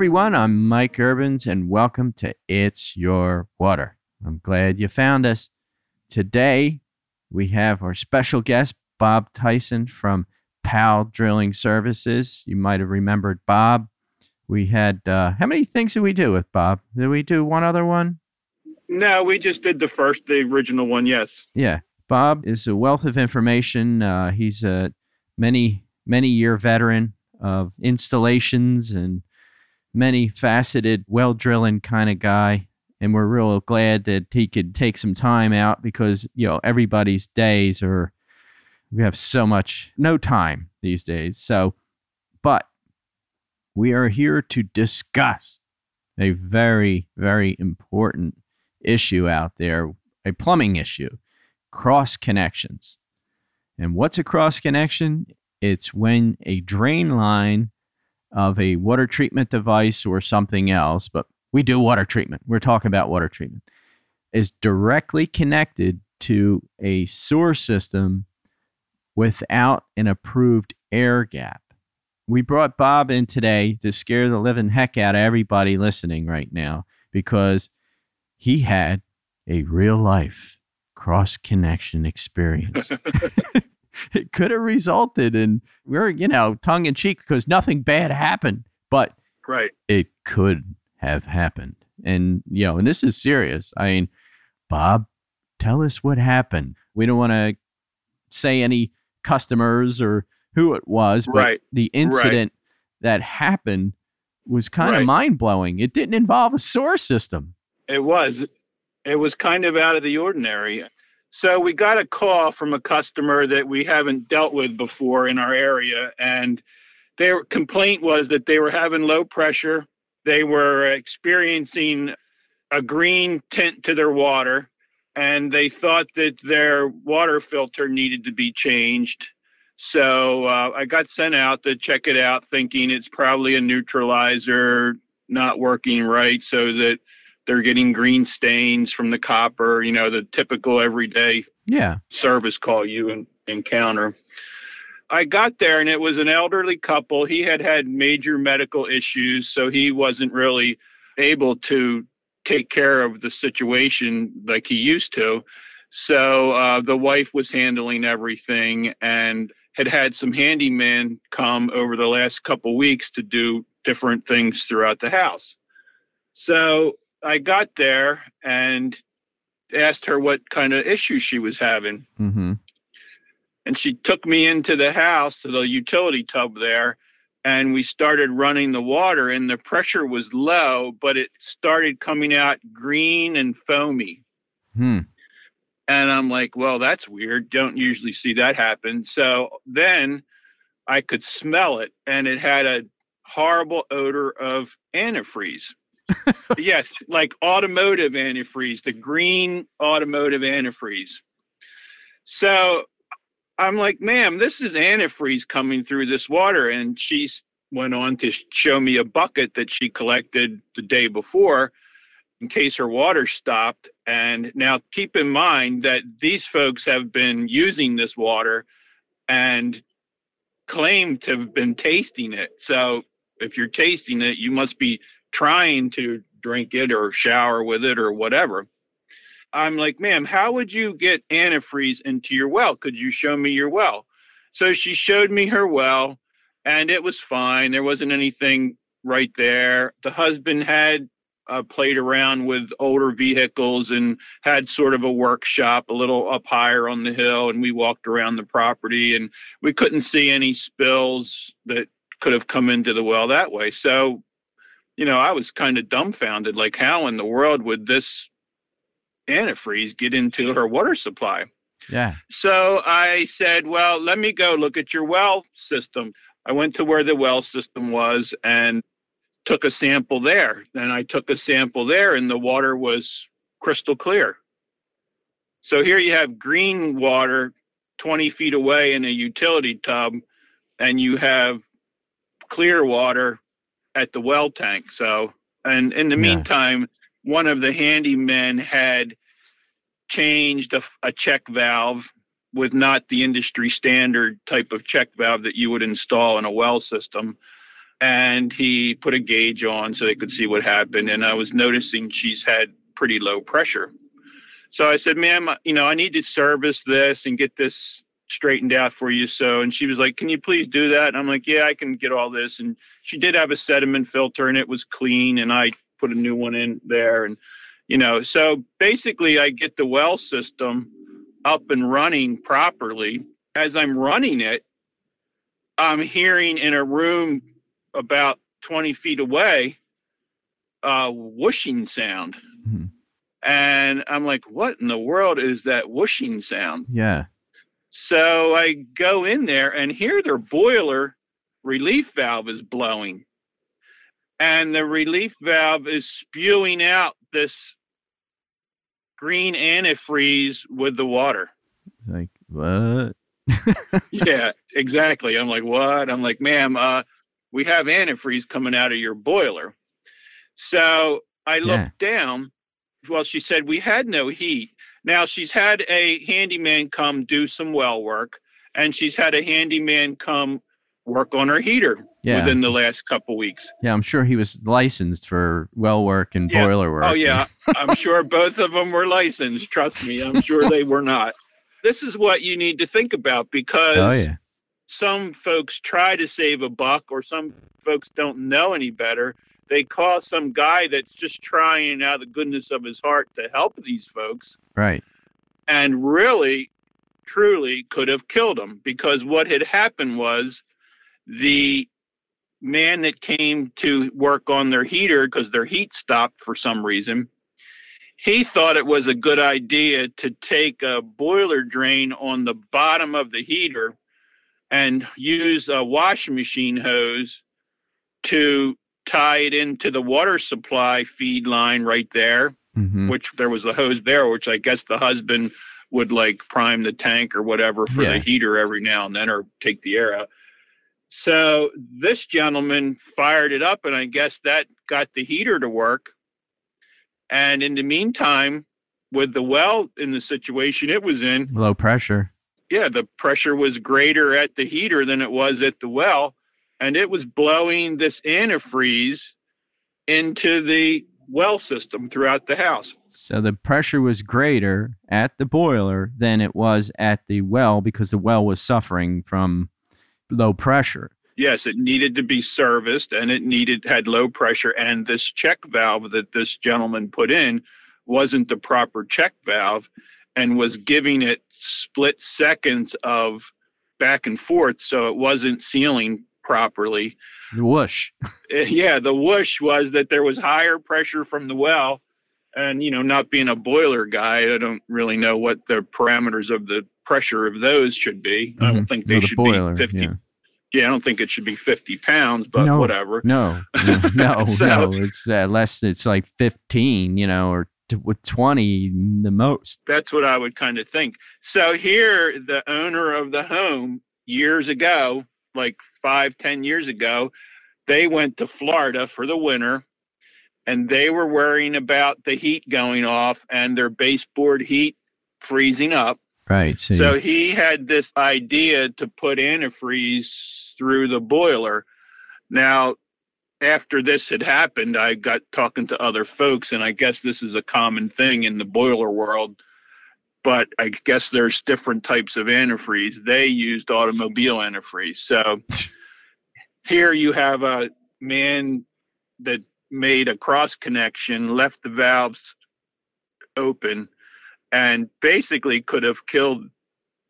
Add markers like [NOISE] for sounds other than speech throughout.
everyone. I'm Mike Urbans, and welcome to It's Your Water. I'm glad you found us. Today, we have our special guest, Bob Tyson from PAL Drilling Services. You might have remembered Bob. We had, uh, how many things did we do with Bob? Did we do one other one? No, we just did the first, the original one, yes. Yeah. Bob is a wealth of information. Uh, he's a many, many year veteran of installations and many faceted, well drilling kind of guy. And we're real glad that he could take some time out because, you know, everybody's days are, we have so much, no time these days. So, but we are here to discuss a very, very important issue out there, a plumbing issue, cross connections. And what's a cross connection? It's when a drain line of a water treatment device or something else, but we do water treatment. We're talking about water treatment, is directly connected to a sewer system without an approved air gap. We brought Bob in today to scare the living heck out of everybody listening right now because he had a real life cross connection experience. [LAUGHS] [LAUGHS] [LAUGHS] it could have resulted in we're you know tongue in cheek because nothing bad happened, but right, it could have happened, and you know, and this is serious. I mean, Bob, tell us what happened. We don't want to say any customers or who it was, but right. the incident right. that happened was kind right. of mind blowing. It didn't involve a sewer system. It was. It was kind of out of the ordinary. So we got a call from a customer that we haven't dealt with before in our area, and their complaint was that they were having low pressure. They were experiencing a green tint to their water, and they thought that their water filter needed to be changed. So uh, I got sent out to check it out, thinking it's probably a neutralizer not working right, so that they're getting green stains from the copper, you know, the typical everyday yeah service call you encounter. I got there and it was an elderly couple. He had had major medical issues, so he wasn't really able to take care of the situation like he used to. So uh, the wife was handling everything and had had some handymen come over the last couple weeks to do different things throughout the house. So I got there and asked her what kind of issue she was having. Mm-hmm. And she took me into the house to the utility tub there, and we started running the water, and the pressure was low, but it started coming out green and foamy. Hmm. And I'm like, well, that's weird. Don't usually see that happen. So then I could smell it, and it had a horrible odor of antifreeze [LAUGHS] yes, like automotive antifreeze, the green automotive antifreeze. So I'm like, ma'am, this is antifreeze coming through this water. And she went on to show me a bucket that she collected the day before in case her water stopped. And now keep in mind that these folks have been using this water and claim to have been tasting it. So if you're tasting it, you must be trying to drink it or shower with it or whatever. I'm like, ma'am, how would you get antifreeze into your well? Could you show me your well? So she showed me her well and it was fine. There wasn't anything right there. The husband had uh, played around with older vehicles and had sort of a workshop a little up higher on the hill. And we walked around the property and we couldn't see any spills that could have come into the well that way. So you know, I was kind of dumbfounded. Like, how in the world would this antifreeze get into her water supply? Yeah. So I said, well, let me go look at your well system. I went to where the well system was and took a sample there. And I took a sample there, and the water was crystal clear. So here you have green water 20 feet away in a utility tub, and you have clear water at the well tank. So, and in the yeah. meantime, one of the handymen had changed a, a, check valve with not the industry standard type of check valve that you would install in a well system. and he put a gauge on so they could see what happened. And I was noticing she's had pretty low pressure. So I said, ma'am, uh, you know, I need to service this and get this straightened out for you. So, and she was like, can you please do that? And I'm like, yeah, I can get all this. And she did have a sediment filter and it was clean. And I put a new one in there. And, you know, so basically I get the well system up and running properly. As I'm running it, I'm hearing in a room about 20 feet away a whooshing sound. Mhm. And I'm like, what in the world is that whooshing sound? Yeah. So I go in there and hear their boiler relief valve is blowing. And the relief valve is spewing out this green antifreeze with the water. Like what? [LAUGHS] yeah, exactly. I'm like, what? I'm like, ma'am, uh, we have antifreeze coming out of your boiler. So I looked down. Well, she said we had no heat. Now she's had a handyman come do some well work, and she's had a handyman come work on her heater Yeah. within the last couple weeks. Yeah, I'm sure he was licensed for well work and Yeah. boiler work. Oh yeah, I'm sure both of them were licensed. Trust me, I'm sure they were not. This is what you need to think about because Oh yeah. some folks try to save a buck or some folks don't know any better they call some guy that's just trying out of the goodness of his heart to help these folks Right. and really truly could have killed them because what had happened was the man that came to work on their heater because their heat stopped for some reason he thought it was a good idea to take a boiler drain on the bottom of the heater and use a washing machine hose to tie it into the water supply feed line right there hmm which there was a hose there, which I guess the husband would like prime the tank or whatever for Yeah. the heater every now and then or take the air out. So this gentleman fired it up, and I guess that got the heater to work. And in the meantime, with the well in the situation it was in, Low pressure. yeah, the pressure was greater at the heater than it was at the well, and it was blowing this antifreeze into the well system throughout the house. So the pressure was greater at the boiler than it was at the well because the well was suffering from low pressure. Yes, it needed to be serviced and it needed had low pressure and this check valve that this gentleman put in wasn't the proper check valve and was giving it split seconds of back and forth so it wasn't sealing properly. Whoosh. Eh, yeah, the whoosh was that there was higher pressure from the well. And, you know, not being a boiler guy, I don't really know what the parameters of the pressure of those should be. I don't Mhm. think No, they the should boiler, be 50. yeah. Yeah. I don't think it should be 50 pounds, but No. whatever. No, no, [LAUGHS] no, So- no. It's uh, less. It's like fifteen, you know, or with twenty the most. That's what I would kind of think. So here, the owner of the home years ago, like five, ten years ago, they went to Florida for the winter and they were worrying about the heat going off and their baseboard heat freezing up. Right. So, So he had this idea to put antifreeze through the boiler. Now, after this had happened, I got talking to other folks, and I guess this is a common thing in the boiler world. But I guess there's different types of antifreeze. They used automobile antifreeze. So [LAUGHS] here you have a man that made a cross connection, left the valves open, and basically could have killed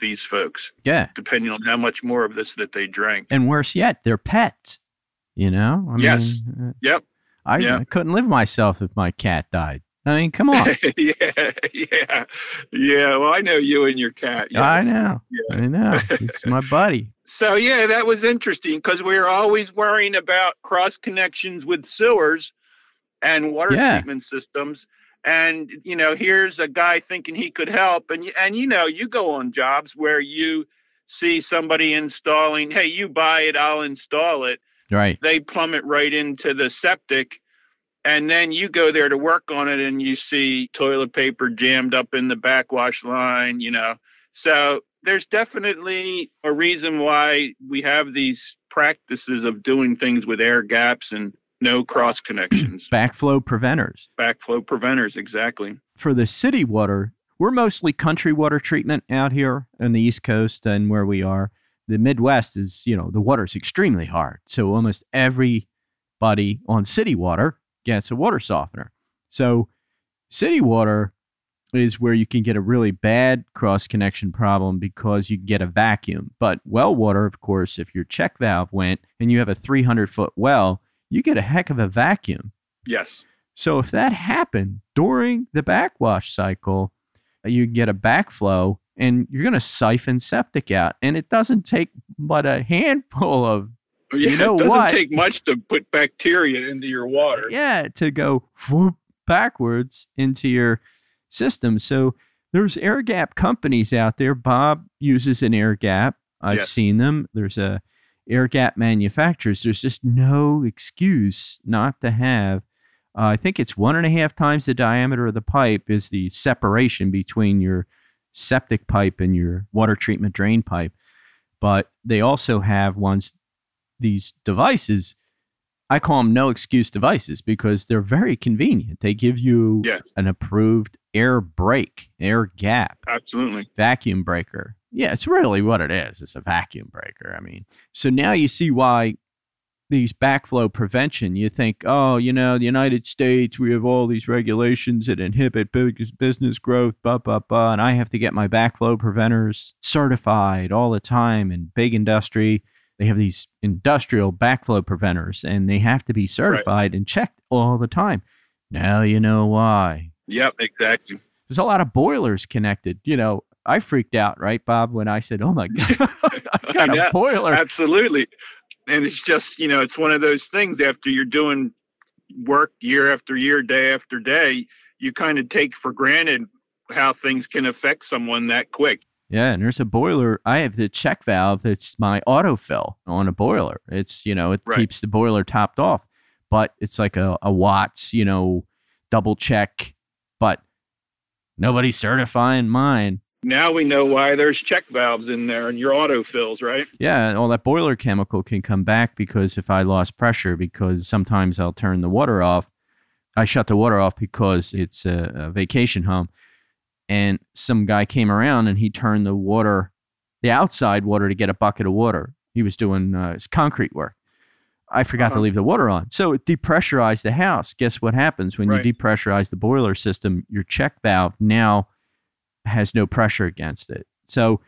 these folks, yeah, depending on how much more of this that they drank. and worse yet, their pets. You know. I Yes. Mean, uh, Yep. I, Yeah. I couldn't live myself if my cat died. I mean, come on. [LAUGHS] yeah, yeah, yeah. Well, I know you and your cat. I know. Yeah. I know. [LAUGHS] He's my buddy. So yeah, that was interesting because we were always worrying about cross connections with sewers and water Yeah. treatment systems. And you know, here's a guy thinking he could help, and and you know, you go on jobs where you see somebody installing, hey, you buy it, I'll install it. Right. They plumb it right into the septic, and then you go there to work on it, and you see toilet paper jammed up in the backwash line, you know. So there's definitely a reason why we have these practices of doing things with air gaps and no cross connections. [CLEARS THROAT] Backflow preventers. Backflow preventers, exactly. For the city water, we're mostly country water treatment out here on the East Coast and where we are. The Midwest is, you know, the water's extremely hard. So almost everybody on city water gets a water softener. So city water is where you can get a really bad cross connection problem because you get a vacuum. But well water, of course, if your check valve went and you have a 300 foot well, you get a heck of a vacuum. Yes. So if that happened during the backwash cycle, you get a backflow and you're going to siphon septic out. And it doesn't take but a handful of, Yeah, You know it [LAUGHS] doesn't what? take much to put bacteria into your water. yeah, to go backwards into your system. So there's air gap companies out there. Bob uses an air gap. I've Yes. seen them. There's a air gap manufacturers. There's just no excuse not to have. Uh, I think it's one and a half times the diameter of the pipe is the separation between your septic pipe and your water treatment drain pipe. But they also have ones, these devices. I call them no excuse devices because they're very convenient. They give you Yes. an approved air break, air gap Absolutely. vacuum breaker. Yeah, it's really what it is. It's a vacuum breaker. I mean, so now you see why these backflow prevention, you think, oh, you know, the United States, we have all these regulations that inhibit business growth, blah, blah, blah. And I have to get my backflow preventers certified all the time in big industry. They have these industrial backflow preventers and they have to be certified and checked all the time. Now you know why Yep, exactly. there's a lot of boilers connected. You know, I freaked out, right, Bob, when I said, "Oh my [LAUGHS] god, I got a boiler." Absolutely. And it's just, you know, it's one of those things after you're doing work year after year, day after day, you kind of take for granted how things can affect someone that quick. Yeah, and there's a boiler. I have the check valve that's my autofill on a boiler. It's you know it Right. keeps the boiler topped off, but it's like a, a Watts, you know, double check. But nobody's certifying mine. Now we know why there's check valves in there and your autofills, right? Yeah, all that boiler chemical can come back because if I lost pressure, because sometimes I'll turn the water off. I shut the water off because it's a, a vacation home. And some guy came around and he turned the water, the outside water, to get a bucket of water. He was doing uh, his concrete work. I forgot to Uh-huh. leave the water on. So it depressurized the house. Guess what happens when Right. you depressurize the boiler system? Your check valve now has no pressure against it. So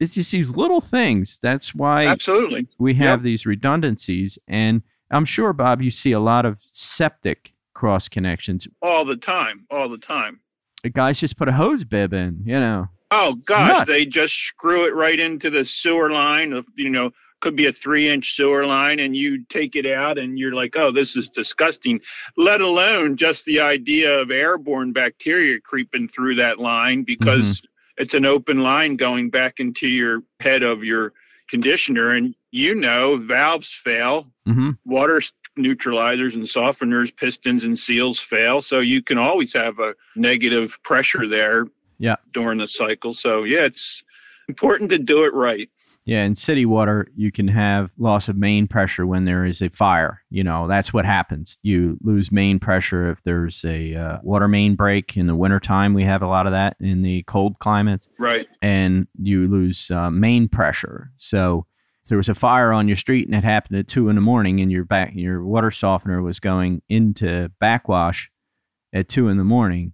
it's just these little things. That's why Absolutely. we have these redundancies. And I'm sure, Bob, you see a lot of septic cross connections. All the time. All the time. The guys just put a hose bib in, you know. Oh gosh, they just screw it right into the sewer line. You know, could be a three-inch sewer line, and you take it out, and you're like, "Oh, this is disgusting." Let alone just the idea of airborne bacteria creeping through that line because Mm-hmm. it's an open line going back into your head of your conditioner, and you know, valves fail, hmm water neutralizers and softeners, pistons and seals fail. So you can always have a negative pressure there Yeah. during the cycle. So yeah, it's important to do it right. Yeah, in city water, you can have loss of main pressure when there is a fire. You know, that's what happens. You lose main pressure if there's a uh, water main break in the wintertime. We have a lot of that in the cold climates. Right. and you lose uh, main pressure. So if there was a fire on your street and it happened at two in the morning, and your back your water softener was going into backwash at two in the morning,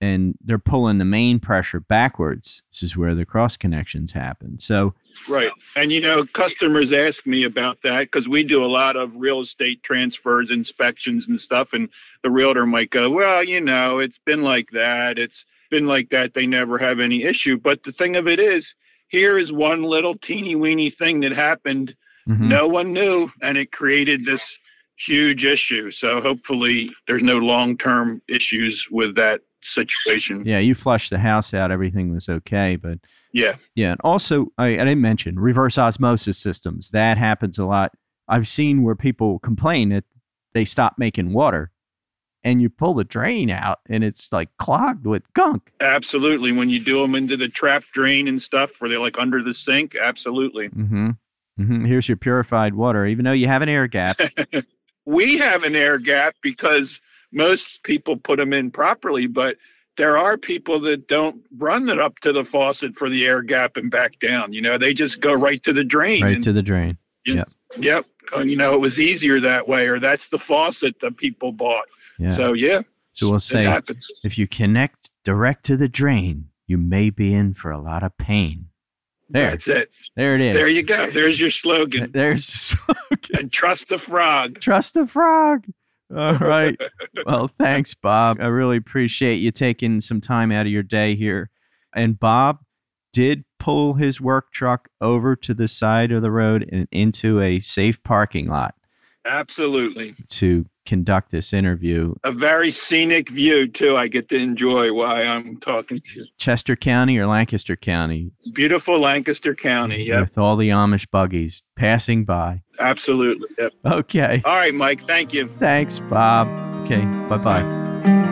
and they're pulling the main pressure backwards. This is where the cross connections happen. So Right. And you know, customers ask me about that because we do a lot of real estate transfers, inspections, and stuff. And the realtor might go, Well, you know, it's been like that. It's been like that. They never have any issue. But the thing of it is, here is one little teeny weeny thing that happened. mhm. No one knew, and it created this huge issue. So hopefully, there's no long term issues with that situation. yeah, you flushed the house out, everything was okay, but Yeah. Yeah, and also I, I didn't mention reverse osmosis systems. That happens a lot. I've seen where people complain that they stop making water, and you pull the drain out and it's like clogged with gunk. Absolutely. When you do them into the trap drain and stuff where they're like under the sink, absolutely. Mm-hmm. mm-hmm. Here's your purified water, even though you have an air gap. [LAUGHS] we have an air gap because most people put them in properly, but there are people that don't run it up to the faucet for the air gap and back down. You know, they just go right to the drain. Right and, to the drain. you- yep. You know, it was easier that way, or that's the faucet that people bought. Yeah. So, yeah. So we'll say if you connect direct to the drain, you may be in for a lot of pain. There. That's it. There it is. There you go. There's your slogan. There's the [LAUGHS] slogan. and trust the frog. Trust the frog. All [LAUGHS] right. Well, thanks, Bob. I really appreciate you taking some time out of your day here. And Bob did pull his work truck over to the side of the road and into a safe parking lot Absolutely. to conduct this interview. A very scenic view too. I get to enjoy while I'm talking to you. Chester County or Lancaster County, Beautiful Lancaster County. Yep. with all the Amish buggies passing by. Absolutely. Yep. Okay. All right, Mike. Thank you. Thanks, Bob. Okay. Bye bye.